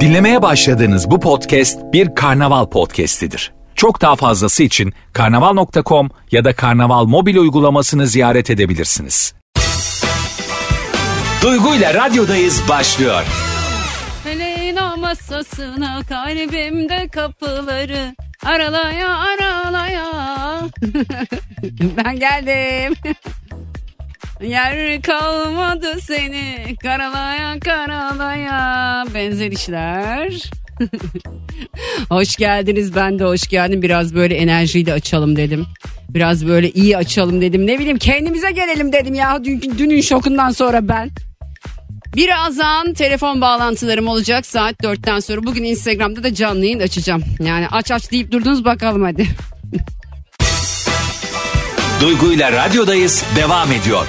Dinlemeye başladığınız bu podcast bir karnaval podcastidir. Çok daha fazlası için karnaval.com ya da karnaval mobil uygulamasını ziyaret edebilirsiniz. Duygu ile radyodayız başlıyor. Helena masasına kalbimde kapıları aralaya aralaya. ben geldim. Yer kalmadı seni karalaya karalaya benzer işler. hoş geldiniz ben de hoş geldim. Biraz böyle enerjiyi de açalım dedim. Biraz böyle iyi açalım dedim. Ne bileyim kendimize gelelim dedim ya dün, dünün şokundan sonra ben. Birazdan telefon bağlantılarım olacak saat 4'ten sonra. Bugün Instagram'da da canlı yayın açacağım. Yani aç aç deyip durdunuz bakalım hadi. Duygu ile radyodayız devam ediyor.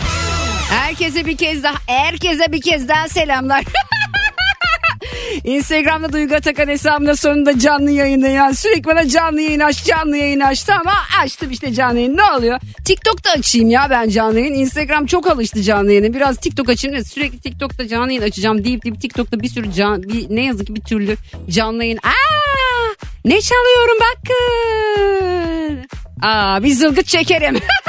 Herkese bir kez daha, herkese bir kez daha selamlar. Instagram'da Duygu Atakan hesabında sonunda canlı yayında yani sürekli bana canlı yayın aç canlı yayın açtı ama açtım işte canlı yayın ne oluyor? TikTok'ta açayım ya ben canlı yayın. Instagram çok alıştı canlı yayına biraz TikTok açayım da sürekli TikTok'ta canlı yayın açacağım deyip deyip TikTok'ta bir sürü can, bir, ne yazık ki bir türlü canlı yayın. Aa, ne çalıyorum bakın. Aa bir zılgıt çekerim.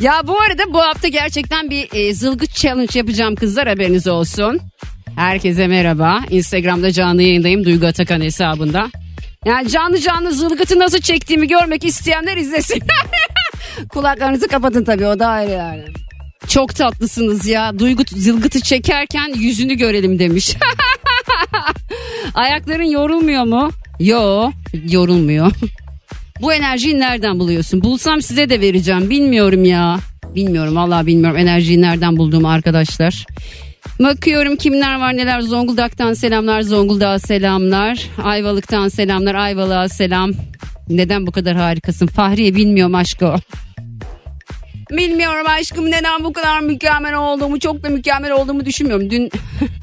ya bu arada bu hafta gerçekten bir e, zılgıt challenge yapacağım kızlar haberiniz olsun. Herkese merhaba. Instagram'da canlı yayındayım Duygu Atakan hesabında. Yani canlı canlı zılgıtı nasıl çektiğimi görmek isteyenler izlesin. Kulaklarınızı kapatın tabii o da ayrı yani. Çok tatlısınız ya. Duygu zılgıtı çekerken yüzünü görelim demiş. Ayakların yorulmuyor mu? Yo, yorulmuyor. Bu enerjiyi nereden buluyorsun? Bulsam size de vereceğim. Bilmiyorum ya. Bilmiyorum vallahi bilmiyorum enerjiyi nereden bulduğumu arkadaşlar. Bakıyorum kimler var neler Zonguldak'tan selamlar Zonguldak'a selamlar Ayvalık'tan selamlar Ayvalık'a selam Neden bu kadar harikasın Fahriye bilmiyorum aşkı Bilmiyorum aşkım neden bu kadar mükemmel olduğumu çok da mükemmel olduğumu düşünmüyorum Dün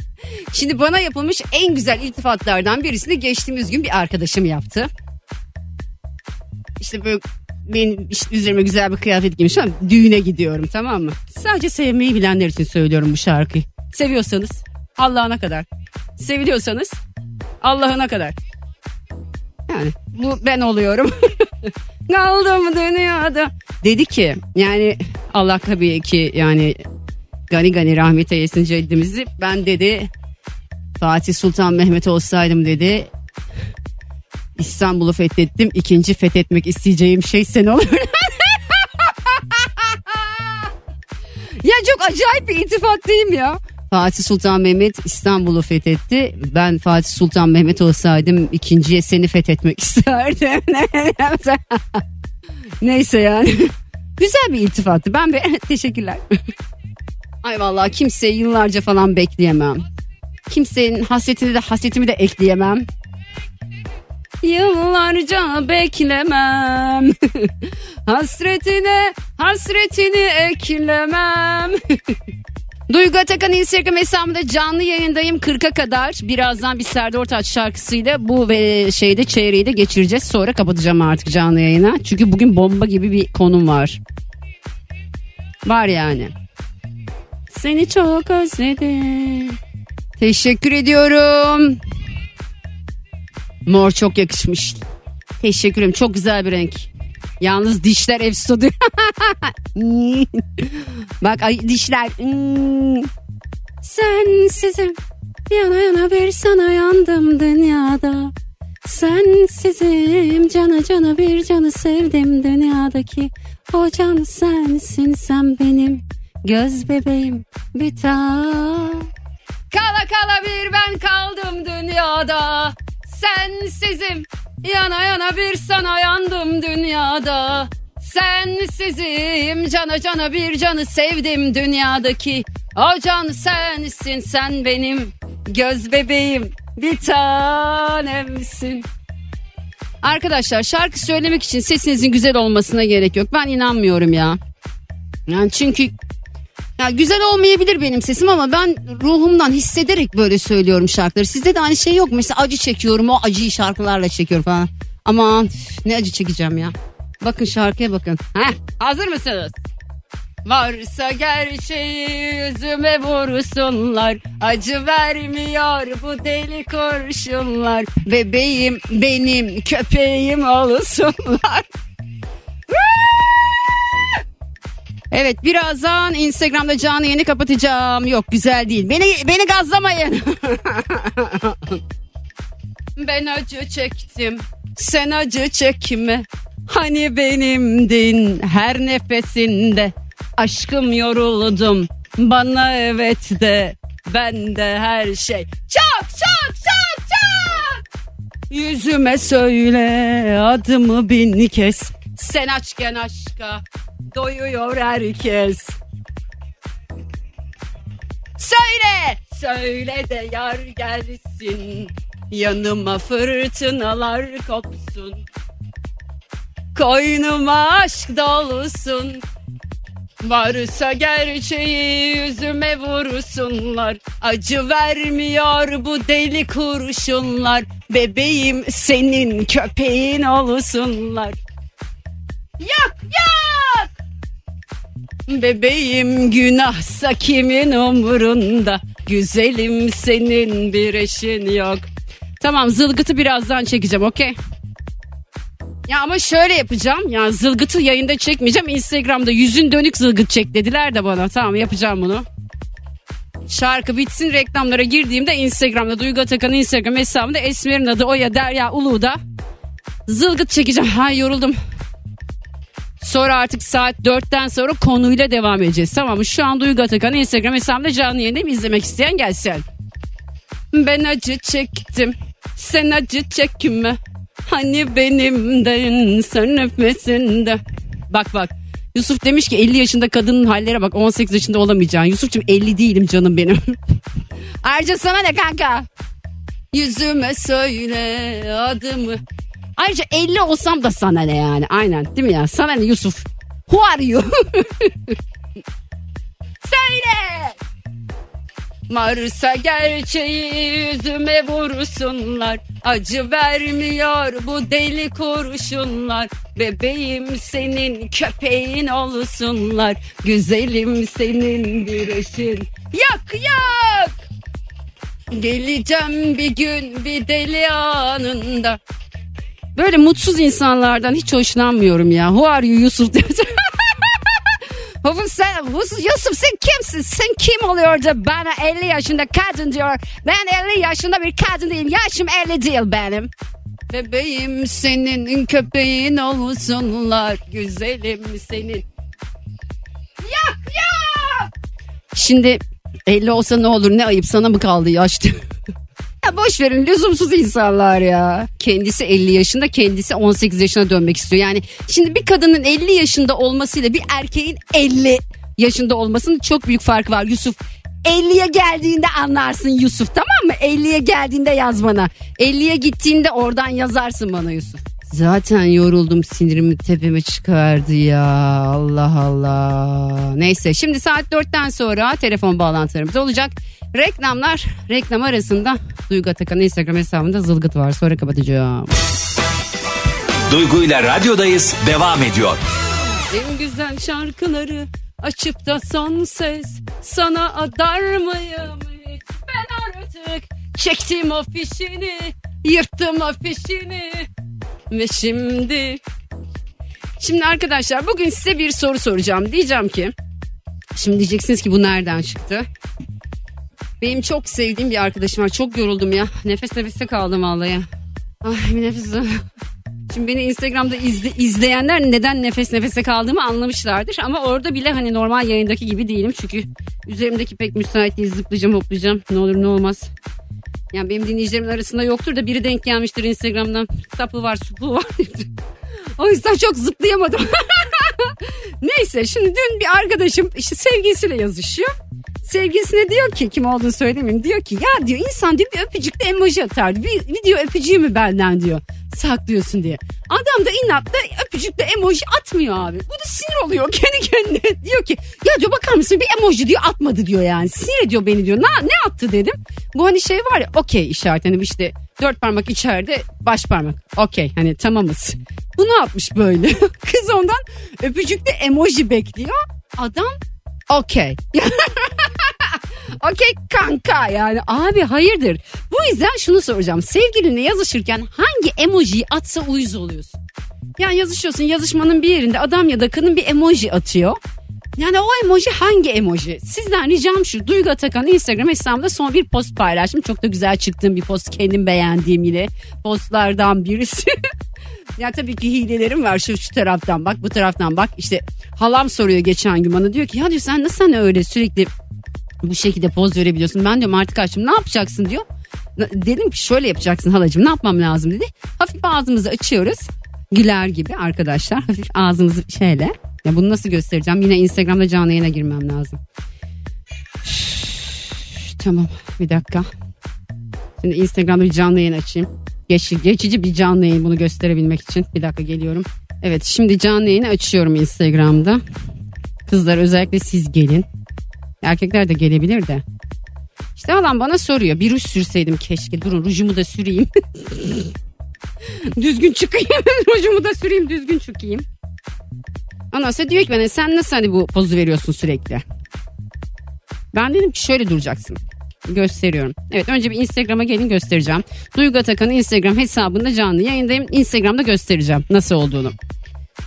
Şimdi bana yapılmış en güzel iltifatlardan birisini geçtiğimiz gün bir arkadaşım yaptı. İşte böyle benim işte üzerime güzel bir kıyafet giymiş ama düğüne gidiyorum tamam mı? Sadece sevmeyi bilenler için söylüyorum bu şarkıyı. Seviyorsanız Allah'ına kadar. Seviliyorsanız Allah'ına kadar. Yani bu ben oluyorum. Kaldım dünyada. Dedi ki yani Allah tabii ki yani gani gani rahmet eylesin ceddimizi. Ben dedi Fatih Sultan Mehmet olsaydım dedi İstanbul'u fethettim. İkinci fethetmek isteyeceğim şey sen olur. ya çok acayip bir mi ya? Fatih Sultan Mehmet İstanbul'u fethetti. Ben Fatih Sultan Mehmet olsaydım ikinciye seni fethetmek isterdim. Neyse yani. Güzel bir iltifattı. Ben be teşekkürler. Ay vallahi kimseyi yıllarca falan bekleyemem. Kimsenin hasretini de hasretimi de ekleyemem. Yıllarca beklemem. hasretine hasretini eklemem. Duygu Atakan Instagram hesabımda canlı yayındayım 40'a kadar. Birazdan bir Serdar Ortaç şarkısıyla bu ve şeyde çeyreği de geçireceğiz. Sonra kapatacağım artık canlı yayına. Çünkü bugün bomba gibi bir konum var. Var yani. Seni çok özledim. Teşekkür ediyorum. Mor çok yakışmış. Teşekkür ederim. Çok güzel bir renk. Yalnız dişler efsane. Bak ay dişler. Sensizim. Yana yana bir sana yandım dünyada. Sensizim cana cana bir canı sevdim dünyadaki. O can sensin sen benim göz bebeğim bir tane. Kala kala bir ben kaldım dünyada. Sensizim yana yana bir sana yandım dünyada. Sensizim cana cana bir canı sevdim dünyadaki. O can sensin sen benim göz bebeğim bir tanemsin. Arkadaşlar şarkı söylemek için sesinizin güzel olmasına gerek yok. Ben inanmıyorum ya. Yani çünkü ya güzel olmayabilir benim sesim ama ben ruhumdan hissederek böyle söylüyorum şarkıları. Sizde de aynı şey yok mu? Mesela acı çekiyorum o acıyı şarkılarla çekiyorum falan. Aman ne acı çekeceğim ya. Bakın şarkıya bakın. Heh, hazır mısınız? Varsa gerçeği yüzüme vursunlar Acı vermiyor bu deli kurşunlar Bebeğim benim köpeğim olsunlar Evet birazdan Instagram'da canlı yayını kapatacağım. Yok güzel değil. Beni beni gazlamayın. ben acı çektim. Sen acı çekme. Hani benimdin her nefesinde. Aşkım yoruldum. Bana evet de. Ben de her şey. Çok çok çok çok. Yüzüme söyle adımı bin kez. Sen açken aşka doyuyor herkes. Söyle, söyle de yar gelsin. Yanıma fırtınalar kopsun. Koynuma aşk dolusun. Varsa gerçeği yüzüme vursunlar. Acı vermiyor bu deli kurşunlar. Bebeğim senin köpeğin olsunlar. Yok yok. Bebeğim günahsa kimin umurunda? Güzelim senin bir eşin yok. Tamam zılgıtı birazdan çekeceğim okey? Ya ama şöyle yapacağım. Ya zılgıtı yayında çekmeyeceğim. Instagram'da yüzün dönük zılgıt çek dediler de bana. Tamam yapacağım bunu. Şarkı bitsin reklamlara girdiğimde Instagram'da Duygu Atakan'ın Instagram hesabında Esmer'in adı Oya Derya Ulu'da zılgıt çekeceğim. Ha yoruldum. Sonra artık saat 4'ten sonra konuyla devam edeceğiz. Tamam mı? Şu an Duygu Atakan Instagram hesabımda canlı yayındayım. İzlemek isteyen gelsin. Ben acı çektim. Sen acı çekme. Hani benimden sen nefesinde. Bak bak. Yusuf demiş ki 50 yaşında kadının hallere bak 18 yaşında olamayacaksın. Yusuf'cum 50 değilim canım benim. Ayrıca sana ne kanka? Yüzüme söyle adımı. Ayrıca 50 olsam da sana ne yani aynen değil mi ya? Sana ne Yusuf? Who are you? Söyle. Varsa gerçeği yüzüme vursunlar. Acı vermiyor bu deli kurşunlar. Bebeğim senin köpeğin olsunlar. Güzelim senin bir eşin. Yak yak. Geleceğim bir gün bir deli anında. Böyle mutsuz insanlardan hiç hoşlanmıyorum ya. Who are you Yusuf Yusuf sen, Yusuf sen kimsin? Sen kim oluyor da bana 50 yaşında kadın diyor. Ben 50 yaşında bir kadın değilim. Yaşım 50 değil benim. Bebeğim senin köpeğin olsunlar. Güzelim senin. Yak yak. Şimdi 50 olsa ne olur ne ayıp sana mı kaldı yaşlı? Ya boş verin lüzumsuz insanlar ya. Kendisi 50 yaşında kendisi 18 yaşına dönmek istiyor. Yani şimdi bir kadının 50 yaşında olmasıyla bir erkeğin 50 yaşında olmasının çok büyük farkı var Yusuf. 50'ye geldiğinde anlarsın Yusuf tamam mı? 50'ye geldiğinde yaz bana. 50'ye gittiğinde oradan yazarsın bana Yusuf. Zaten yoruldum sinirimi tepeme çıkardı ya Allah Allah. Neyse şimdi saat 4'ten sonra telefon bağlantılarımız olacak. Reklamlar reklam arasında Duygu Atakan'ın Instagram hesabında zılgıt var sonra kapatacağım. Duygu ile radyodayız devam ediyor. En güzel şarkıları açıp da son ses sana adar mıyım hiç? Ben artık çektim o fişini yırttım o fişini ve şimdi Şimdi arkadaşlar bugün size bir soru soracağım. Diyeceğim ki şimdi diyeceksiniz ki bu nereden çıktı? Benim çok sevdiğim bir arkadaşım var. Çok yoruldum ya. Nefes nefeste kaldım vallahi. Ay bir nefes. Şimdi beni Instagram'da izle, izleyenler neden nefes nefese kaldığımı anlamışlardır. Ama orada bile hani normal yayındaki gibi değilim. Çünkü üzerimdeki pek müsait değil. Zıplayacağım hoplayacağım. Ne olur ne olmaz. Yani benim dinleyicilerimin arasında yoktur da biri denk gelmiştir Instagram'dan. Sapı var supu var. o yüzden çok zıplayamadım. Neyse şimdi dün bir arkadaşım işte sevgilisiyle yazışıyor. Sevgilisine diyor ki kim olduğunu söylemeyeyim. Diyor ki ya diyor insan diyor bir öpücükle emoji atardı. Bir video öpücüğü mü benden diyor. Saklıyorsun diye. Adam da inatla öpücükle emoji atmıyor abi. Bu da sinir oluyor kendi kendine. Diyor ki ya diyor bakar mısın bir emoji diyor atmadı diyor yani. Sinir ediyor beni diyor. Ne, ne attı dedim. Bu hani şey var ya okey işaret hani işte dört parmak içeride baş parmak. Okey hani tamamız. Bu ne yapmış böyle? Kız ondan öpücükle emoji bekliyor. adam okey. okey kanka yani abi hayırdır. Bu yüzden şunu soracağım. Sevgilinle yazışırken hangi emojiyi atsa uyuz oluyorsun? Yani yazışıyorsun yazışmanın bir yerinde adam ya da kadın bir emoji atıyor. Yani o emoji hangi emoji? Sizden ricam şu Duygu Atakan Instagram hesabımda son bir post paylaştım. Çok da güzel çıktığım bir post kendim beğendiğim yine postlardan birisi. ya tabii ki hilelerim var şu, şu taraftan bak bu taraftan bak. İşte halam soruyor geçen gün bana diyor ki ya diyor sen nasıl hani öyle sürekli bu şekilde poz verebiliyorsun. Ben diyorum artık açtım ne yapacaksın diyor. Dedim ki şöyle yapacaksın halacığım ne yapmam lazım dedi. Hafif ağzımızı açıyoruz. Güler gibi arkadaşlar hafif ağzımızı şeyle ya bunu nasıl göstereceğim? Yine Instagram'da canlı yayına girmem lazım. Tamam bir dakika. Şimdi Instagram'da bir canlı yayın açayım. Geç, geçici bir canlı yayın bunu gösterebilmek için. Bir dakika geliyorum. Evet şimdi canlı yayını açıyorum Instagram'da. Kızlar özellikle siz gelin. Erkekler de gelebilir de. İşte adam bana soruyor. Bir ruj sürseydim keşke. Durun rujumu da süreyim. düzgün çıkayım. rujumu da süreyim düzgün çıkayım. Ondan sonra diyor ki bana sen nasıl hani bu pozu veriyorsun sürekli? Ben dedim ki şöyle duracaksın. Gösteriyorum. Evet önce bir Instagram'a gelin göstereceğim. Duygu Atakan'ın Instagram hesabında canlı yayındayım. Instagram'da göstereceğim nasıl olduğunu.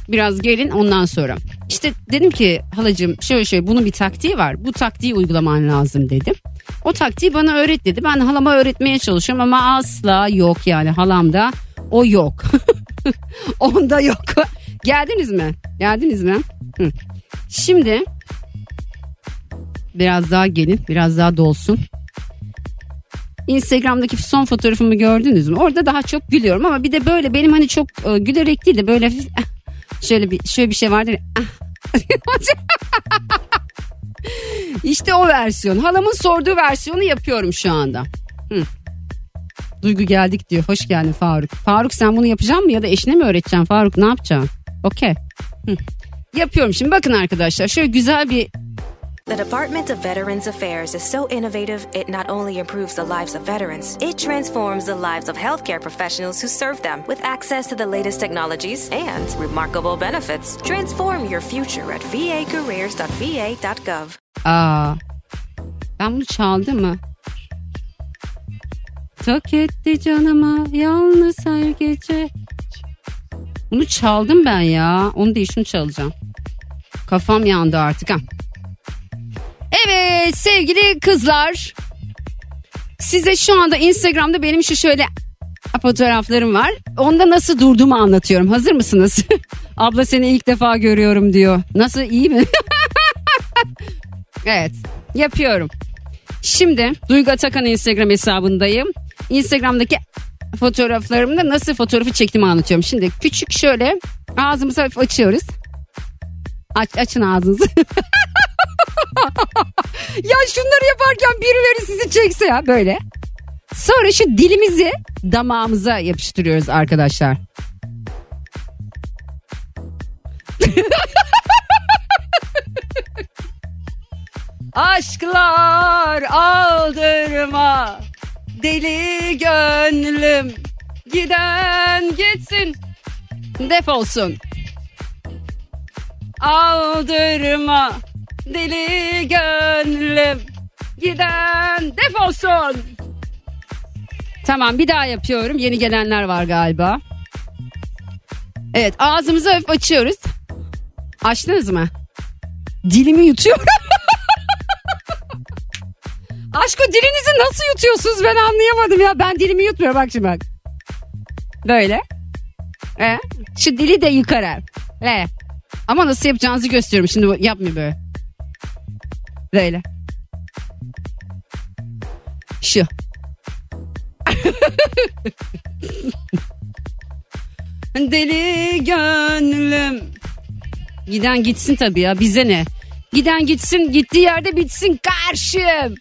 Biraz gelin ondan sonra. İşte dedim ki halacığım şöyle şöyle bunun bir taktiği var. Bu taktiği uygulaman lazım dedim. O taktiği bana öğret dedi. Ben halama öğretmeye çalışıyorum ama asla yok yani halamda o yok. Onda yok. Geldiniz mi? Geldiniz mi? Hı. Şimdi biraz daha gelin, biraz daha dolsun. Instagram'daki son fotoğrafımı gördünüz mü? Orada daha çok gülüyorum ama bir de böyle benim hani çok e, gülerek değil de böyle şöyle bir şöyle bir şey vardır. İşte o versiyon. Halamın sorduğu versiyonu yapıyorum şu anda. Hı. Duygu geldik diyor. Hoş geldin Faruk. Faruk sen bunu yapacak mı ya da eşine mi öğreteceksin Faruk ne yapacaksın? Okey. Yapıyorum şimdi bakın arkadaşlar şöyle güzel bir The Department of Veterans Affairs is so innovative, it not only improves the lives of veterans, it transforms the lives of healthcare professionals who serve them with access to the latest technologies and remarkable benefits. Transform your future at vacareers.va.gov. Aa, ben bunu çaldım mı? Tak etti canıma yalnız her gece. Bunu çaldım ben ya. Onu değil şunu çalacağım. Kafam yandı artık ha. Evet sevgili kızlar. Size şu anda Instagram'da benim şu şöyle fotoğraflarım var. Onda nasıl durduğumu anlatıyorum. Hazır mısınız? Abla seni ilk defa görüyorum diyor. Nasıl iyi mi? evet yapıyorum. Şimdi Duygu Atakan Instagram hesabındayım. Instagram'daki fotoğraflarımda nasıl fotoğrafı çektiğimi anlatıyorum. Şimdi küçük şöyle ağzımızı hafif açıyoruz. Aç, açın ağzınızı. ya şunları yaparken birileri sizi çekse ya böyle. Sonra şu dilimizi damağımıza yapıştırıyoruz arkadaşlar. Aşklar aldırma deli gönlüm giden gitsin defolsun. Aldırma deli gönlüm giden defolsun. Tamam bir daha yapıyorum. Yeni gelenler var galiba. Evet ağzımızı açıyoruz. Açtınız mı? Dilimi yutuyorum. Aşko dilinizi nasıl yutuyorsunuz ben anlayamadım ya. Ben dilimi yutmuyorum bak şimdi bak. Böyle. E, şu dili de yukarı. E. Ama nasıl yapacağınızı gösteriyorum. Şimdi yapmıyor böyle. Böyle. Şu. Deli gönlüm. Giden gitsin tabii ya bize ne? Giden gitsin gittiği yerde bitsin karşım.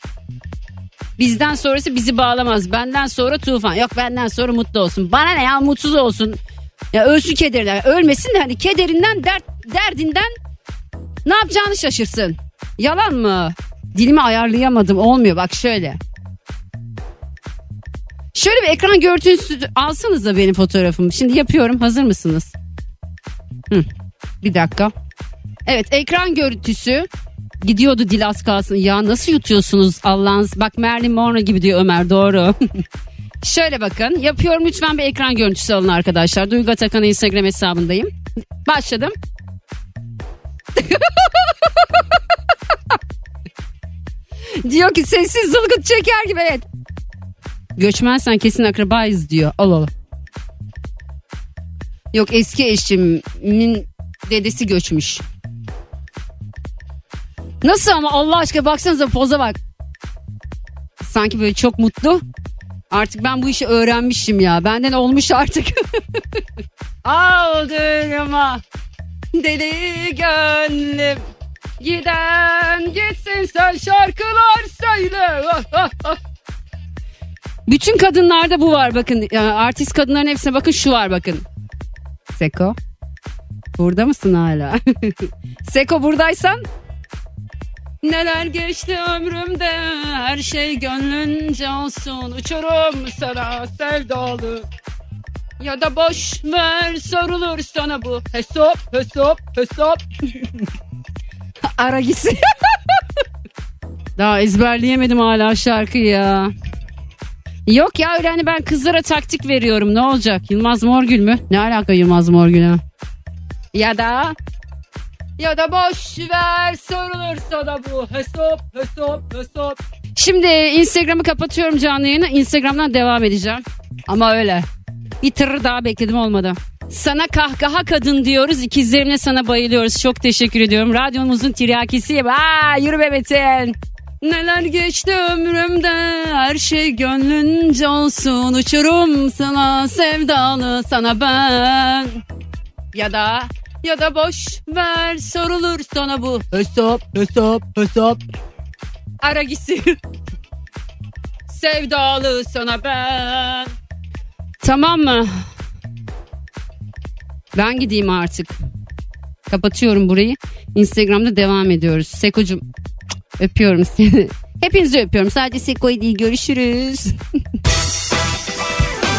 Bizden sonrası bizi bağlamaz. Benden sonra tufan. Yok benden sonra mutlu olsun. Bana ne ya mutsuz olsun. Ya ölsün kederinden. Ölmesin de hani kederinden dert, derdinden ne yapacağını şaşırsın. Yalan mı? Dilimi ayarlayamadım olmuyor bak şöyle. Şöyle bir ekran görüntüsü alsanız da benim fotoğrafımı. Şimdi yapıyorum hazır mısınız? Hı, bir dakika. Evet ekran görüntüsü gidiyordu dil az kalsın. Ya nasıl yutuyorsunuz Allah'ınız? Bak Marilyn Monroe gibi diyor Ömer doğru. Şöyle bakın yapıyorum lütfen bir ekran görüntüsü alın arkadaşlar. Duygu Atakan'ın Instagram hesabındayım. Başladım. diyor ki sessiz zılgıt çeker gibi evet. Göçmensen kesin akrabayız diyor. Al al. Yok eski eşimin dedesi göçmüş. Nasıl ama Allah aşkına baksanıza poza bak. Sanki böyle çok mutlu. Artık ben bu işi öğrenmişim ya. Benden olmuş artık. Aldırma deli gönlüm. Giden gitsin sen şarkılar söyle. Bütün kadınlarda bu var bakın. Artist kadınların hepsine bakın şu var bakın. Seko. Burada mısın hala? Seko buradaysan Neler geçti ömrümde? Her şey gönlünce olsun. Uçurum sana sevdalı. Ya da boş ver sorulur sana bu. Hesap hesap hesap. Ara gitsin. Daha ezberleyemedim hala şarkıyı ya. Yok ya öyle hani ben kızlara taktik veriyorum. Ne olacak? Yılmaz Morgül mü? Ne alaka Yılmaz Morgül'e? Ya da ya da boş ver sorulur sana bu hesap hesap hesap. Şimdi Instagram'ı kapatıyorum canlı yayını. Instagram'dan devam edeceğim. Ama öyle. Bir tırır daha bekledim olmadı. Sana kahkaha kadın diyoruz. İkizlerimle sana bayılıyoruz. Çok teşekkür ediyorum. Radyomuzun tiryakisi. Aa, yürü be Metin. Neler geçti ömrümde her şey gönlünce olsun uçurum sana sevdalı sana ben ya da ya da boş ver sorulur sana bu. Hesap hesap hesap. Ara gitsin. Sevdalı sana ben. Tamam mı? Ben gideyim artık. Kapatıyorum burayı. İnstagramda devam ediyoruz. Seko'cum öpüyorum seni. Hepinizi öpüyorum. Sadece Seko'yu değil görüşürüz.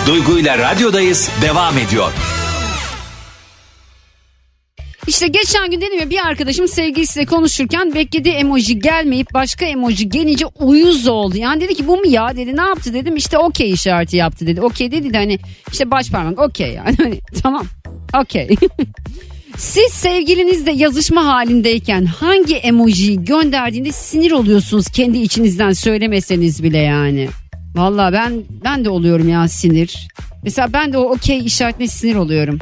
Duygu ile radyodayız. Devam ediyor. İşte geçen gün dedim ya bir arkadaşım sevgilisiyle konuşurken beklediği emoji gelmeyip başka emoji gelince uyuz oldu. Yani dedi ki bu mu ya dedi ne yaptı dedim işte okey işareti yaptı dedi. Okey dedi de hani işte baş parmak okey yani hani, tamam okey. Siz sevgilinizle yazışma halindeyken hangi emojiyi gönderdiğinde sinir oluyorsunuz kendi içinizden söylemeseniz bile yani. Valla ben ben de oluyorum ya sinir. Mesela ben de o okey işaretine sinir oluyorum.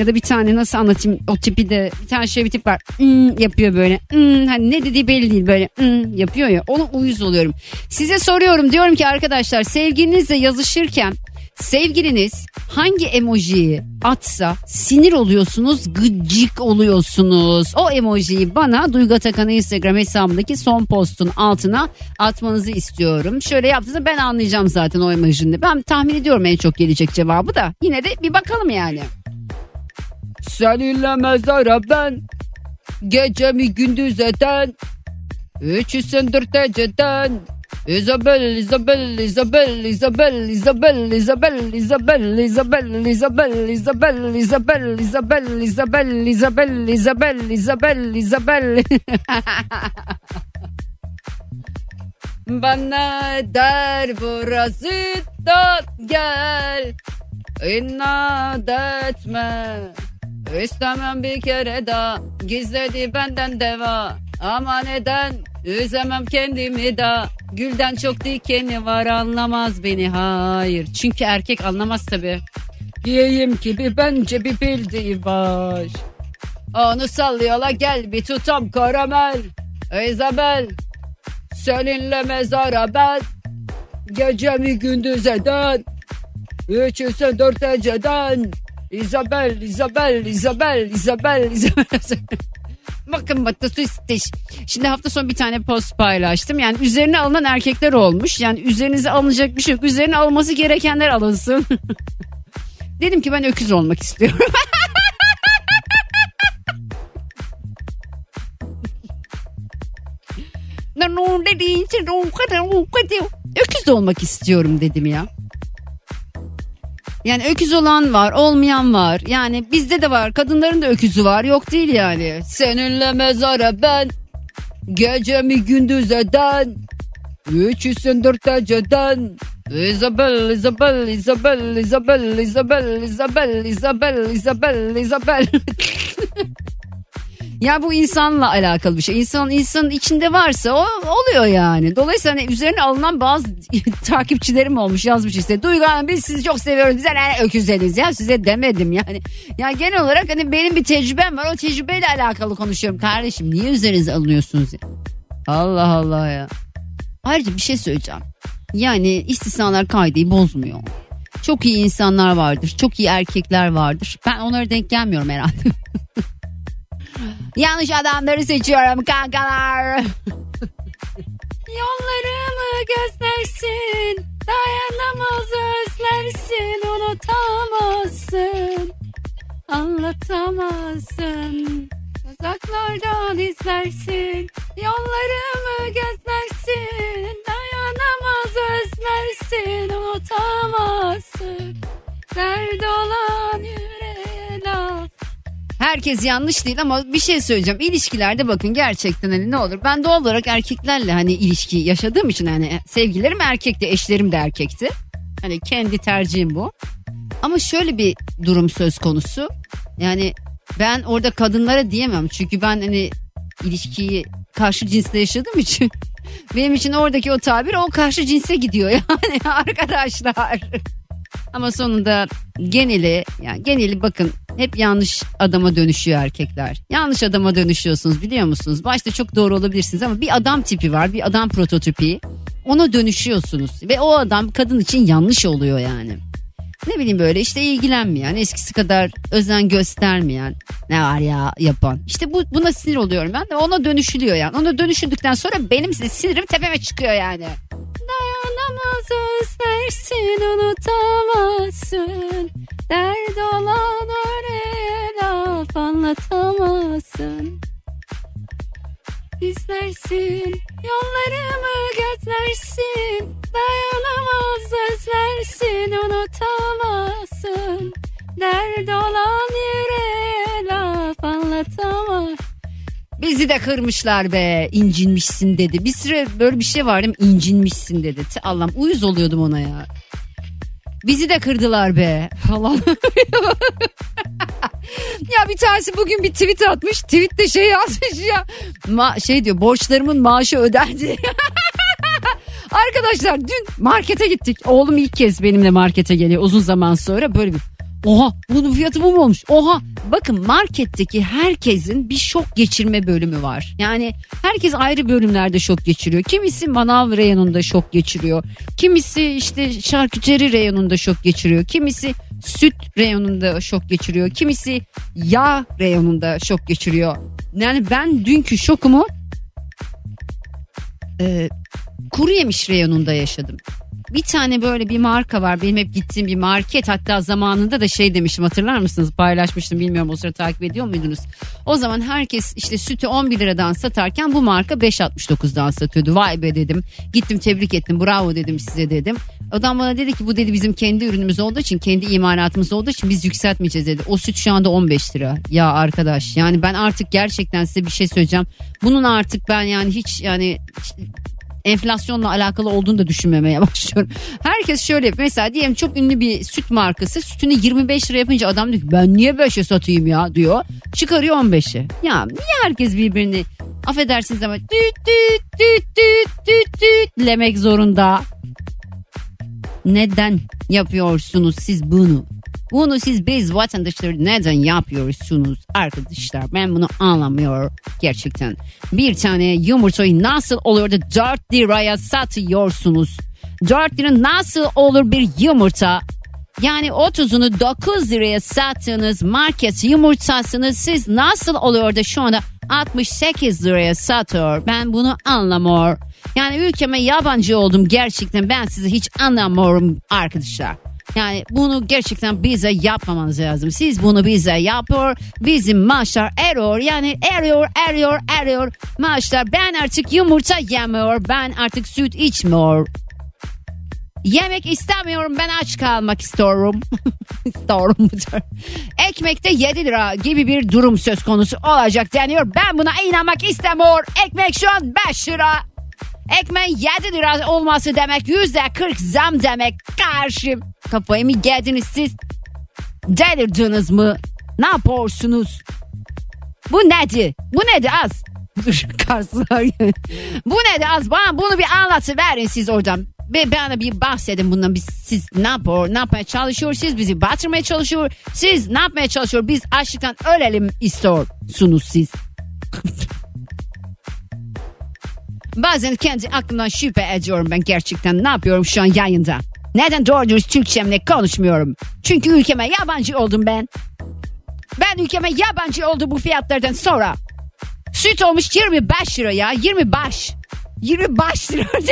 Ya da bir tane nasıl anlatayım o tipi de bir tane şey bir tip var hmm, yapıyor böyle hmm, hani ne dediği belli değil böyle hmm, yapıyor ya ona uyuz oluyorum. Size soruyorum diyorum ki arkadaşlar sevgilinizle yazışırken sevgiliniz hangi emojiyi atsa sinir oluyorsunuz gıcık oluyorsunuz. O emojiyi bana Duygu Atakan'ın Instagram hesabındaki son postun altına atmanızı istiyorum. Şöyle yaptığınızda ben anlayacağım zaten o emojinin. Ben tahmin ediyorum en çok gelecek cevabı da yine de bir bakalım yani. Seninle mezara ben Gecemi gündüz eden Üçüsündür teceden Isabel, Isabel, Isabel, Isabel, Isabel, Isabel, Isabel, Isabel, Isabel, Isabel, Isabel, Isabel, Isabel, Isabel, Isabel, Isabel, Isabel. Bana der burası da gel İnat etme İstemem bir kere daha Gizledi benden deva. Ama neden? Üzemem kendimi da Gülden çok dikeni var anlamaz beni. Hayır Çünkü erkek anlamaz tabi Diyeyim ki bir bence bir bildiği var. Onu sallıyorlar gel bir tutam karamel. Isabel Seninle mezara ben. Gecemi gündüz eden Üçüsü dört eceden Isabel, Isabel, Isabel, Isabel, Isabel. Bakın istiş. Şimdi hafta sonu bir tane post paylaştım. Yani üzerine alınan erkekler olmuş. Yani üzerinize alınacak bir şey yok. Üzerine alınması gerekenler alınsın. Dedim ki ben öküz olmak istiyorum. öküz olmak istiyorum dedim ya. Yani öküz olan var, olmayan var. Yani bizde de var. Kadınların da öküzü var. Yok değil yani. Seninle mezara ben gecemi gündüz eden üç yüzündür teceden Isabel, Isabel, Isabel, Isabel, Isabel, Isabel, Isabel, Isabel, Isabel. ya bu insanla alakalı bir şey. İnsan insanın içinde varsa o oluyor yani. Dolayısıyla hani üzerine alınan bazı takipçilerim olmuş yazmış işte. Duygu Hanım biz sizi çok seviyoruz. Bize ne öküzeniz ya size demedim yani. Ya genel olarak hani benim bir tecrübem var. O tecrübeyle alakalı konuşuyorum. Kardeşim niye üzerinize alınıyorsunuz ya? Allah Allah ya. Ayrıca bir şey söyleyeceğim. Yani istisnalar kaideyi bozmuyor. Çok iyi insanlar vardır. Çok iyi erkekler vardır. Ben onlara denk gelmiyorum herhalde. Yanlış adamları seçiyorum kankalar. Yollarımı göstersin. Dayanamaz özlersin. Unutamazsın. Anlatamazsın. Uzaklardan izlersin. Yollarımı gözlersin. Dayanamaz özlersin. Unutamazsın. Dert olan yüreğe laf. Herkes yanlış değil ama bir şey söyleyeceğim. İlişkilerde bakın gerçekten hani ne olur. Ben doğal olarak erkeklerle hani ilişki yaşadığım için hani sevgilerim erkekti, eşlerim de erkekti. Hani kendi tercihim bu. Ama şöyle bir durum söz konusu. Yani ben orada kadınlara diyemem. Çünkü ben hani ilişkiyi karşı cinsle yaşadığım için benim için oradaki o tabir o karşı cinse gidiyor yani arkadaşlar. Ama sonunda geneli yani geneli bakın hep yanlış adama dönüşüyor erkekler. Yanlış adama dönüşüyorsunuz biliyor musunuz? Başta çok doğru olabilirsiniz ama bir adam tipi var bir adam prototipi. Ona dönüşüyorsunuz ve o adam kadın için yanlış oluyor yani ne bileyim böyle işte ilgilenmeyen, eskisi kadar özen göstermeyen ne var ya yapan. İşte bu buna sinir oluyorum ben de ona dönüşülüyor yani. Ona dönüşüldükten sonra benim sinirim tepeme çıkıyor yani. Dayanamaz özlersin unutamazsın. İzlersin yollarımı gözlersin Dayanamaz özlersin unutamazsın Dert olan yüreğe laf anlatamaz Bizi de kırmışlar be incinmişsin dedi. Bir süre böyle bir şey vardı incinmişsin dedi. Allah'ım uyuz oluyordum ona ya. Bizi de kırdılar be falan. ya bir tanesi bugün bir tweet atmış. Tweette şey yazmış ya. Ma şey diyor borçlarımın maaşı ödendi. Arkadaşlar dün markete gittik. Oğlum ilk kez benimle markete geliyor uzun zaman sonra böyle bir Oha bunun fiyatı bu mu olmuş? Oha bakın marketteki herkesin bir şok geçirme bölümü var. Yani herkes ayrı bölümlerde şok geçiriyor. Kimisi manav reyonunda şok geçiriyor. Kimisi işte şarküteri reyonunda şok geçiriyor. Kimisi süt reyonunda şok geçiriyor. Kimisi yağ reyonunda şok geçiriyor. Yani ben dünkü şokumu e, kuru yemiş reyonunda yaşadım bir tane böyle bir marka var. Benim hep gittiğim bir market. Hatta zamanında da şey demiştim hatırlar mısınız? Paylaşmıştım bilmiyorum o sıra takip ediyor muydunuz? O zaman herkes işte sütü 11 liradan satarken bu marka 5.69'dan satıyordu. Vay be dedim. Gittim tebrik ettim. Bravo dedim size dedim. Adam bana dedi ki bu dedi bizim kendi ürünümüz olduğu için kendi imalatımız olduğu için biz yükseltmeyeceğiz dedi. O süt şu anda 15 lira. Ya arkadaş yani ben artık gerçekten size bir şey söyleyeceğim. Bunun artık ben yani hiç yani enflasyonla alakalı olduğunu da düşünmemeye başlıyorum. Herkes şöyle mesela diyelim çok ünlü bir süt markası sütünü 25 lira yapınca adam diyor ki ben niye 5'e satayım ya diyor. Çıkarıyor 15'e. Ya niye herkes birbirini affedersiniz ama düt düt düt düt düt düt lemek zorunda? Neden yapıyorsunuz siz bunu? Bunu siz biz vatandaşları neden yapıyorsunuz arkadaşlar? Ben bunu anlamıyorum gerçekten. Bir tane yumurtayı nasıl olur da 4 liraya satıyorsunuz? 4 lira nasıl olur bir yumurta? Yani 30'unu 9 liraya sattığınız market yumurtasını siz nasıl oluyor da şu anda 68 liraya satıyor? Ben bunu anlamıyorum. Yani ülkeme yabancı oldum gerçekten ben sizi hiç anlamıyorum arkadaşlar. Yani bunu gerçekten bize yapmamanız lazım. Siz bunu bize yapıyor. Bizim maaşlar eriyor. Yani eriyor, eriyor, eriyor. Maaşlar ben artık yumurta yemiyor. Ben artık süt içmiyor. Yemek istemiyorum ben aç kalmak istiyorum. istiyorum? Ekmekte 7 lira gibi bir durum söz konusu olacak deniyor. Ben buna inanmak istemiyorum. Ekmek şu an 5 lira. Ekmeğin 7 lira olması demek yüzde 40 zam demek. Karşım. Kafayı mı geldiniz siz? Delirdiniz mi? Ne yapıyorsunuz? Bu nedir? Bu nedir az? Dur karşılar. Bu nedir az? Bana bunu bir anlatıverin siz oradan. Ve bana bir bahsedin bundan. Biz, siz ne yapıyor? Ne yapmaya çalışıyor? Siz bizi batırmaya çalışıyor. Siz ne yapmaya çalışıyor? Biz açlıktan ölelim istiyorsunuz siz. Bazen kendi aklımdan şüphe ediyorum ben gerçekten. Ne yapıyorum şu an yayında? Neden doğru dürüst Türkçemle konuşmuyorum? Çünkü ülkeme yabancı oldum ben. Ben ülkeme yabancı oldu bu fiyatlardan sonra. Süt olmuş 25 lira ya. 25. 25 lira.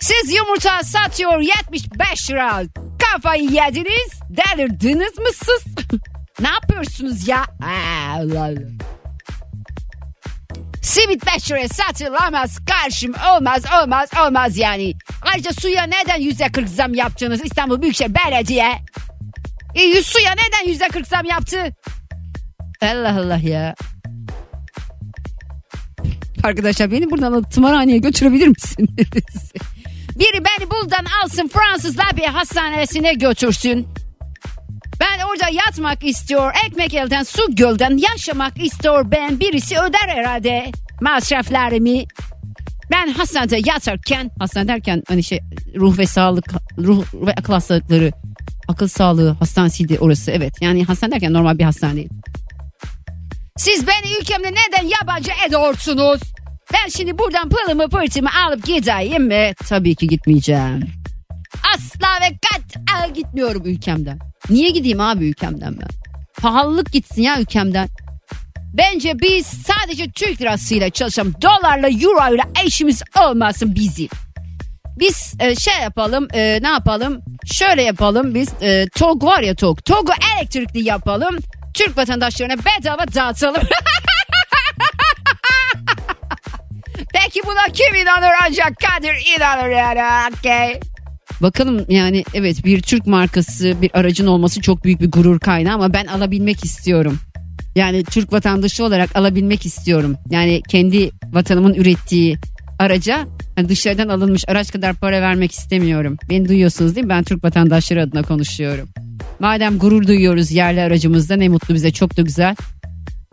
Siz yumurta satıyor 75 lira. Kafayı yediniz. Delirdiniz mi siz? ne yapıyorsunuz ya? Allah Allah. Simit 5 liraya satılamaz. Karşım olmaz olmaz olmaz yani. Ayrıca suya neden yüzde 40 zam yaptınız İstanbul Büyükşehir Belediye? E, suya neden yüzde 40 zam yaptı? Allah Allah ya. Arkadaşlar beni buradan alıp tımarhaneye götürebilir misiniz? Biri beni buradan alsın Fransız Labia hastanesine götürsün. Ben orada yatmak istiyor. Ekmek elden su gölden yaşamak istiyor ben. Birisi öder herhalde masraflarımı. Ben hastanede yatarken hastane derken hani şey ruh ve sağlık ruh ve akıl hastalıkları akıl sağlığı hastanesiydi orası evet. Yani hastane derken normal bir hastane. Siz beni ülkemde neden yabancı ediyorsunuz? Ben şimdi buradan pılımı pırtımı alıp gideyim mi? Tabii ki gitmeyeceğim. Asla ve kat gitmiyorum ülkemden. Niye gideyim abi ülkemden ben? Pahalılık gitsin ya ülkemden. Bence biz sadece Türk lirasıyla çalışalım. Dolarla, euro ile eşimiz olmasın bizim. Biz e, şey yapalım, e, ne yapalım? Şöyle yapalım biz. E, TOG var ya TOG. TOG'u elektrikli yapalım. Türk vatandaşlarına bedava dağıtalım. Peki buna kim inanır ancak Kadir inanır yani. Okay. Bakalım yani evet bir Türk markası bir aracın olması çok büyük bir gurur kaynağı ama ben alabilmek istiyorum. Yani Türk vatandaşı olarak alabilmek istiyorum. Yani kendi vatanımın ürettiği araca yani dışarıdan alınmış araç kadar para vermek istemiyorum. Beni duyuyorsunuz değil mi? Ben Türk vatandaşları adına konuşuyorum. Madem gurur duyuyoruz yerli aracımızda ne mutlu bize çok da güzel.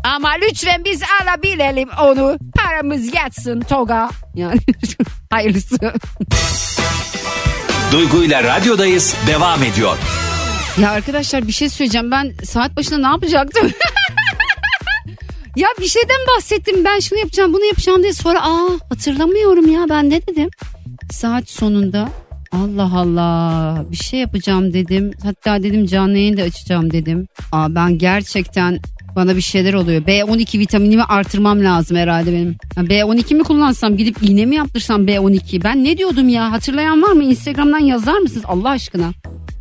Ama lütfen biz alabilelim onu. Paramız yatsın Toga. Yani hayırlısı. Duygu ile radyodayız devam ediyor. Ya arkadaşlar bir şey söyleyeceğim. Ben saat başında ne yapacaktım? ya bir şeyden bahsettim. Ben şunu yapacağım bunu yapacağım diye sonra aa hatırlamıyorum ya ben ne dedim? Saat sonunda Allah Allah bir şey yapacağım dedim. Hatta dedim canlı yayın da açacağım dedim. Aa ben gerçekten bana bir şeyler oluyor. B12 vitaminimi artırmam lazım herhalde benim. B12 mi kullansam gidip iğne mi yaptırsam B12? Ben ne diyordum ya hatırlayan var mı? Instagram'dan yazar mısınız Allah aşkına?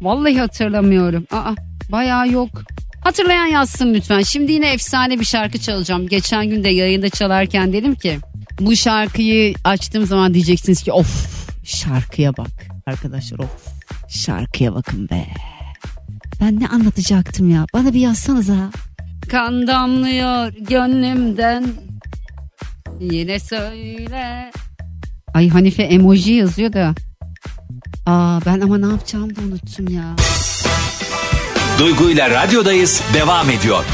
Vallahi hatırlamıyorum. Aa bayağı yok. Hatırlayan yazsın lütfen. Şimdi yine efsane bir şarkı çalacağım. Geçen gün de yayında çalarken dedim ki bu şarkıyı açtığım zaman diyeceksiniz ki of şarkıya bak arkadaşlar of şarkıya bakın be. Ben ne anlatacaktım ya? Bana bir yazsanıza. Kan damlıyor gönlümden. Yine söyle. Ay Hanife emoji yazıyor da. Aa ben ama ne yapacağımı da unuttum ya. Duygu ile radyodayız devam ediyor.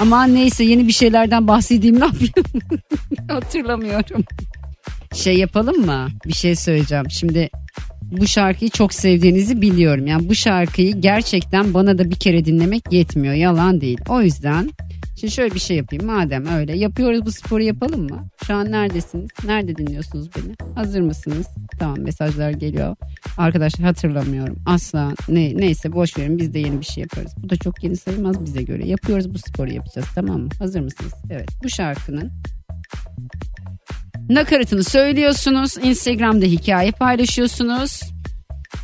Ama neyse yeni bir şeylerden bahsedeyim ne yapayım? Hatırlamıyorum. Şey yapalım mı? Bir şey söyleyeceğim. Şimdi bu şarkıyı çok sevdiğinizi biliyorum. Yani bu şarkıyı gerçekten bana da bir kere dinlemek yetmiyor. Yalan değil. O yüzden şimdi şöyle bir şey yapayım. Madem öyle yapıyoruz bu sporu yapalım mı? Şu an neredesiniz? Nerede dinliyorsunuz beni? Hazır mısınız? Tamam mesajlar geliyor. Arkadaşlar hatırlamıyorum. Asla ne, neyse boş verin biz de yeni bir şey yaparız. Bu da çok yeni sayılmaz bize göre. Yapıyoruz bu sporu yapacağız tamam mı? Hazır mısınız? Evet bu şarkının nakaratını söylüyorsunuz. Instagram'da hikaye paylaşıyorsunuz.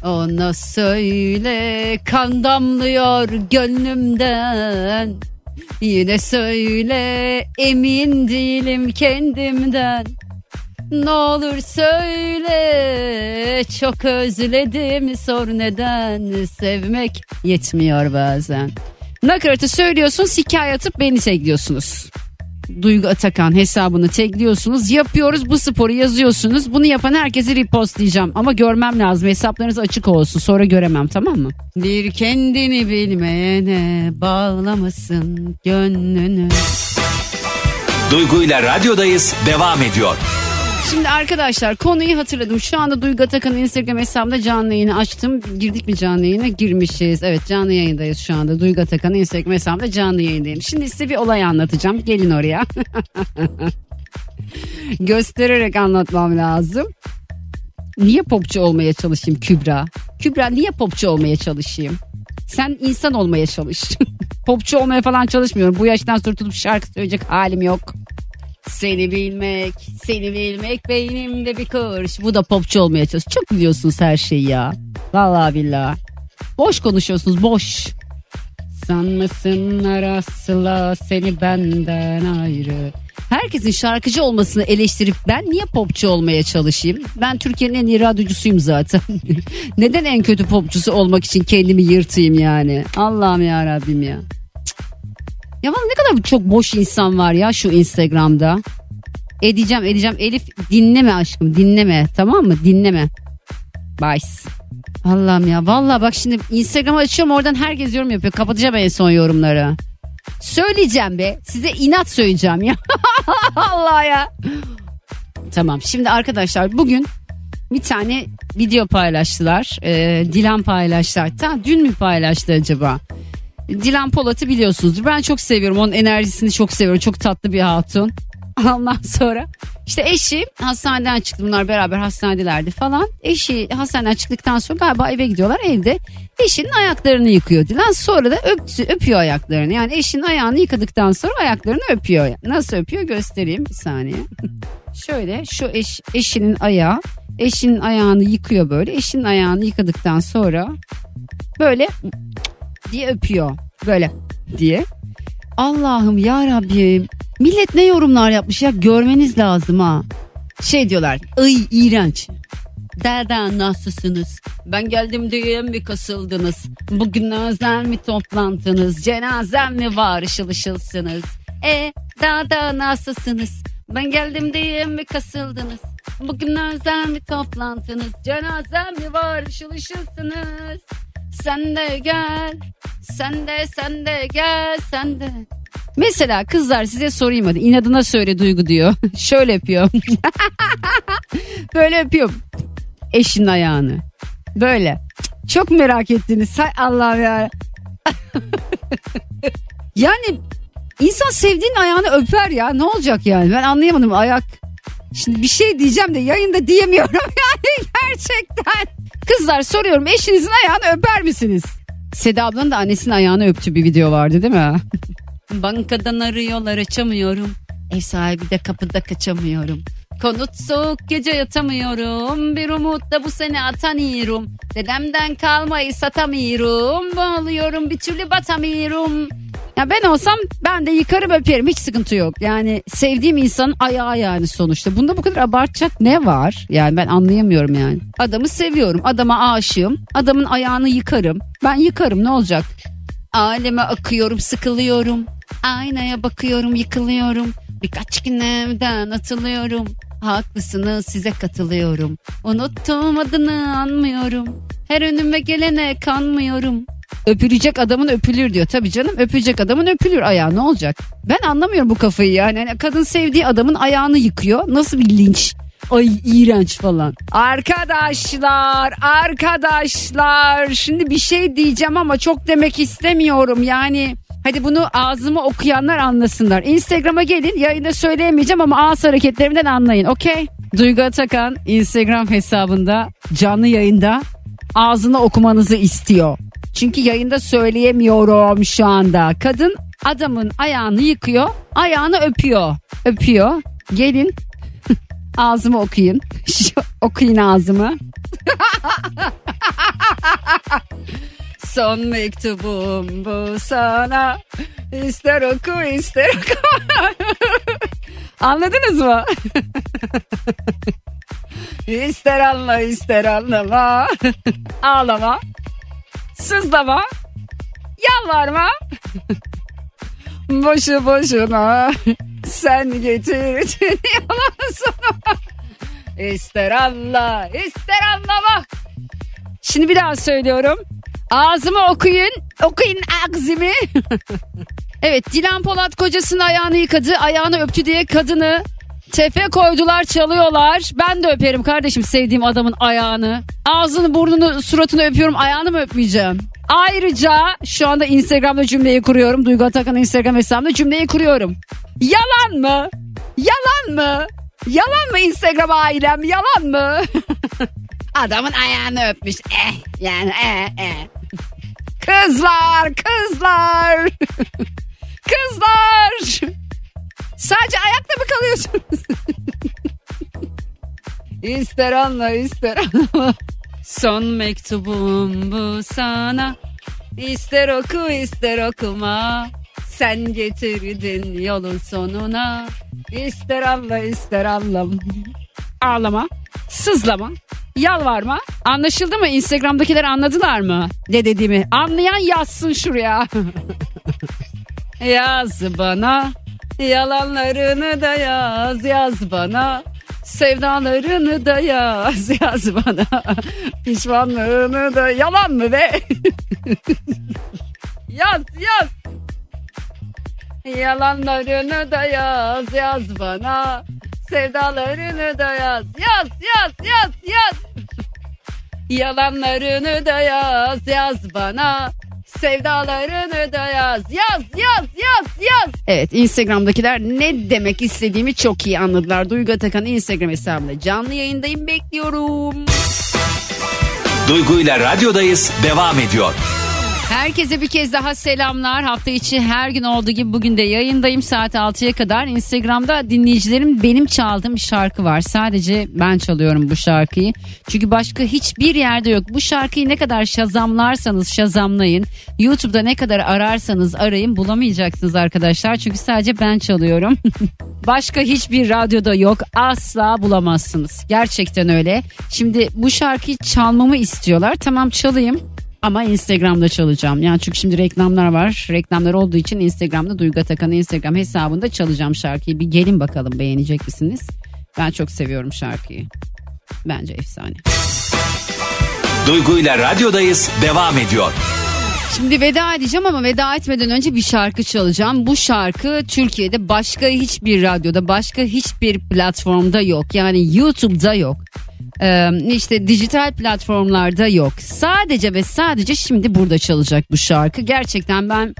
Ona söyle kan damlıyor gönlümden. Yine söyle emin değilim kendimden. Ne olur söyle çok özledim sor neden sevmek yetmiyor bazen. Nakaratı söylüyorsunuz hikaye atıp beni tekliyorsunuz. Duygu Atakan hesabını tekliyorsunuz. Yapıyoruz bu sporu yazıyorsunuz. Bunu yapan herkesi repostlayacağım. Ama görmem lazım. Hesaplarınız açık olsun. Sonra göremem tamam mı? Bir kendini bilmeyene bağlamasın gönlünü. Duygu ile radyodayız devam ediyor. Şimdi arkadaşlar konuyu hatırladım. Şu anda Duygu Atakan'ın Instagram hesabında canlı yayını açtım. Girdik mi canlı yayına? Girmişiz. Evet canlı yayındayız şu anda. Duygu Atakan'ın Instagram hesabında canlı yayındayım. Şimdi size bir olay anlatacağım. Gelin oraya. Göstererek anlatmam lazım. Niye popçu olmaya çalışayım Kübra? Kübra niye popçu olmaya çalışayım? Sen insan olmaya çalış. popçu olmaya falan çalışmıyorum. Bu yaştan sonra tutup şarkı söyleyecek halim yok. Seni bilmek, seni bilmek beynimde bir kuruş. Bu da popçu olmaya çalış. Çok biliyorsunuz her şeyi ya. Vallahi billahi. Boş konuşuyorsunuz boş. Sanmasınlar asla seni benden ayrı. Herkesin şarkıcı olmasını eleştirip ben niye popçu olmaya çalışayım? Ben Türkiye'nin en iyi radyocusuyum zaten. Neden en kötü popçusu olmak için kendimi yırtayım yani? Allah'ım ya Rabbim ya. Ya bana ne kadar çok boş insan var ya şu Instagram'da. Edeceğim edeceğim Elif dinleme aşkım dinleme tamam mı dinleme. Bye. Allah'ım ya vallahi bak şimdi Instagram'ı açıyorum oradan herkes yorum yapıyor. Kapatacağım en son yorumları. Söyleyeceğim be size inat söyleyeceğim ya. Allah ya. Tamam şimdi arkadaşlar bugün bir tane video paylaştılar. Ee, Dilan paylaştılar. Ta dün mü paylaştı acaba? Dilan Polat'ı biliyorsunuzdur. Ben çok seviyorum. Onun enerjisini çok seviyorum. Çok tatlı bir hatun. Ondan sonra işte eşi hastaneden çıktı. Bunlar beraber hastanedelerdi falan. Eşi hastaneden çıktıktan sonra galiba eve gidiyorlar. Evde eşinin ayaklarını yıkıyor Dilan. Sonra da öptü, öpüyor ayaklarını. Yani eşinin ayağını yıkadıktan sonra ayaklarını öpüyor. Nasıl öpüyor göstereyim bir saniye. Şöyle şu eş, eşinin ayağı eşinin ayağını yıkıyor böyle. Eşinin ayağını yıkadıktan sonra böyle diye öpüyor. Böyle diye. Allah'ım ya Rabbim. Millet ne yorumlar yapmış ya görmeniz lazım ha. Şey diyorlar. Ay iğrenç. Dada nasılsınız? Ben geldim diye mi kasıldınız? Bugün özel mi toplantınız? Cenazem mi var ışıl ışılsınız? E dada nasılsınız? Ben geldim diye mi kasıldınız? Bugün özel mi toplantınız? Cenazem mi var ışıl ışılsınız? Sen de gel. Sen de sen de gel sen de. Mesela kızlar size sorayım hadi inadına söyle Duygu diyor. Şöyle yapıyor. Böyle yapıyor. Eşin ayağını. Böyle. Çok merak ettiniz. Hay Allah ya. yani insan sevdiğin ayağını öper ya. Ne olacak yani? Ben anlayamadım ayak. Şimdi bir şey diyeceğim de yayında diyemiyorum yani gerçekten. Kızlar soruyorum eşinizin ayağını öper misiniz? Seda ablanın da annesinin ayağını öptü bir video vardı değil mi? Bankadan arıyorlar açamıyorum. Ev sahibi de kapıda kaçamıyorum. Konut soğuk gece yatamıyorum. Bir umut da bu sene atanıyorum. Dedemden kalmayı satamıyorum. Bağlıyorum bir türlü batamıyorum. Ya ben olsam ben de yıkarım öperim hiç sıkıntı yok. Yani sevdiğim insanın ayağı yani sonuçta. Bunda bu kadar abartacak ne var? Yani ben anlayamıyorum yani. Adamı seviyorum. Adama aşığım. Adamın ayağını yıkarım. Ben yıkarım ne olacak? Aleme akıyorum sıkılıyorum. Aynaya bakıyorum yıkılıyorum. Birkaç gün evden atılıyorum. Haklısınız size katılıyorum. Unuttum adını anmıyorum. Her önüme gelene kanmıyorum. Öpülecek adamın öpülür diyor. Tabii canım öpülecek adamın öpülür ayağı ne olacak? Ben anlamıyorum bu kafayı yani. yani kadın sevdiği adamın ayağını yıkıyor. Nasıl bir linç? Ay iğrenç falan. Arkadaşlar, arkadaşlar. Şimdi bir şey diyeceğim ama çok demek istemiyorum. Yani hadi bunu ağzımı okuyanlar anlasınlar. Instagram'a gelin. Yayında söyleyemeyeceğim ama ağız hareketlerimden anlayın. Okey? Duygu Atakan Instagram hesabında canlı yayında ağzını okumanızı istiyor. Çünkü yayında söyleyemiyorum şu anda. Kadın adamın ayağını yıkıyor, ayağını öpüyor. Öpüyor. Gelin ağzımı okuyun. okuyun ağzımı. Son mektubum bu sana. İster oku ister oku. Anladınız mı? ister anla ister anlama. Ağlama. Sızlama. Yalvarma. Boşu boşuna sen getirdin yalan. İster anla ister anlama. Şimdi bir daha söylüyorum. Ağzımı okuyun. Okuyun ağzımı. evet Dilan Polat kocasının ayağını yıkadı. Ayağını öptü diye kadını tepe koydular çalıyorlar. Ben de öperim kardeşim sevdiğim adamın ayağını. Ağzını burnunu suratını öpüyorum ayağını mı öpmeyeceğim? Ayrıca şu anda Instagram'da cümleyi kuruyorum. Duygu Atakan'ın Instagram hesabında cümleyi kuruyorum. Yalan mı? Yalan mı? Yalan mı Instagram ailem? Yalan mı? Adamın ayağını öpmüş. Eh yani eh eh. Kızlar, kızlar. kızlar. Sadece ayakta mı kalıyorsunuz? ister anla ister anlama. Son mektubum bu sana. İster oku ister okuma. Sen getirdin yolun sonuna. İster anla ister anlam. Ağlama, sızlama, yalvarma. Anlaşıldı mı? Instagram'dakiler anladılar mı? Ne dediğimi? Anlayan yazsın şuraya. yaz bana. Yalanlarını da yaz yaz bana. Sevdalarını da yaz yaz bana. Pişmanlığını da yalan mı be? yaz yaz. Yalanlarını da yaz yaz bana. Sevdalarını da yaz yaz yaz yaz yaz. Yalanlarını da yaz yaz bana. Sevdalarını da yaz yaz yaz yaz yaz. Evet Instagram'dakiler ne demek istediğimi çok iyi anladılar. Duygu Atakan Instagram hesabında canlı yayındayım bekliyorum. Duygu ile radyodayız devam ediyor. Herkese bir kez daha selamlar. Hafta içi her gün olduğu gibi bugün de yayındayım saat 6'ya kadar. Instagram'da dinleyicilerim benim çaldığım şarkı var. Sadece ben çalıyorum bu şarkıyı. Çünkü başka hiçbir yerde yok. Bu şarkıyı ne kadar şazamlarsanız şazamlayın. YouTube'da ne kadar ararsanız arayın bulamayacaksınız arkadaşlar. Çünkü sadece ben çalıyorum. başka hiçbir radyoda yok. Asla bulamazsınız. Gerçekten öyle. Şimdi bu şarkıyı çalmamı istiyorlar. Tamam çalayım. Ama Instagram'da çalacağım. Yani çünkü şimdi reklamlar var. Reklamlar olduğu için Instagram'da Duygu Atakan'ın Instagram hesabında çalacağım şarkıyı. Bir gelin bakalım beğenecek misiniz? Ben çok seviyorum şarkıyı. Bence efsane. Duygu ile radyodayız devam ediyor. Şimdi veda edeceğim ama veda etmeden önce bir şarkı çalacağım. Bu şarkı Türkiye'de başka hiçbir radyoda, başka hiçbir platformda yok. Yani YouTube'da yok. Ee, işte dijital platformlarda yok. Sadece ve sadece şimdi burada çalacak bu şarkı. Gerçekten ben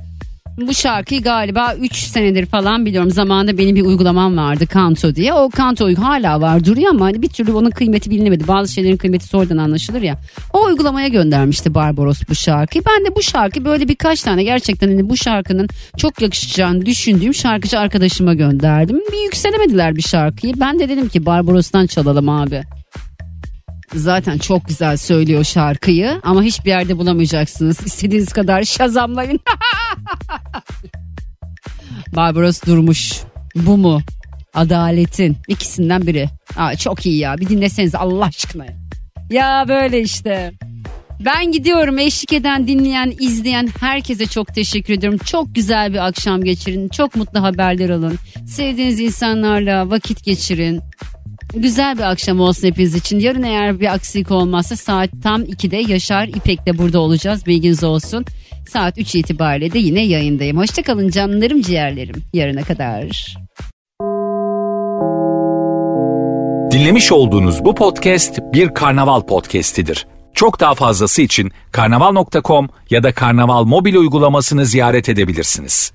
bu şarkıyı galiba 3 senedir falan biliyorum. Zamanında benim bir uygulamam vardı Kanto diye. O Kanto hala var duruyor ama hani bir türlü onun kıymeti bilinemedi. Bazı şeylerin kıymeti sonradan anlaşılır ya. O uygulamaya göndermişti Barbaros bu şarkıyı. Ben de bu şarkı böyle birkaç tane gerçekten hani bu şarkının çok yakışacağını düşündüğüm şarkıcı arkadaşıma gönderdim. Bir yükselemediler bir şarkıyı. Ben de dedim ki Barbaros'tan çalalım abi zaten çok güzel söylüyor şarkıyı ama hiçbir yerde bulamayacaksınız. İstediğiniz kadar şazamlayın. Barbaros Durmuş. Bu mu? Adaletin ikisinden biri. Aa, çok iyi ya bir dinleseniz Allah aşkına. Ya böyle işte. Ben gidiyorum eşlik eden, dinleyen, izleyen herkese çok teşekkür ediyorum. Çok güzel bir akşam geçirin. Çok mutlu haberler alın. Sevdiğiniz insanlarla vakit geçirin. Güzel bir akşam olsun hepiniz için. Yarın eğer bir aksilik olmazsa saat tam 2'de Yaşar İpek'le burada olacağız. Bilginiz olsun. Saat 3 itibariyle de yine yayındayım. Hoşçakalın canlarım ciğerlerim. Yarına kadar. Dinlemiş olduğunuz bu podcast bir karnaval podcastidir. Çok daha fazlası için karnaval.com ya da karnaval mobil uygulamasını ziyaret edebilirsiniz.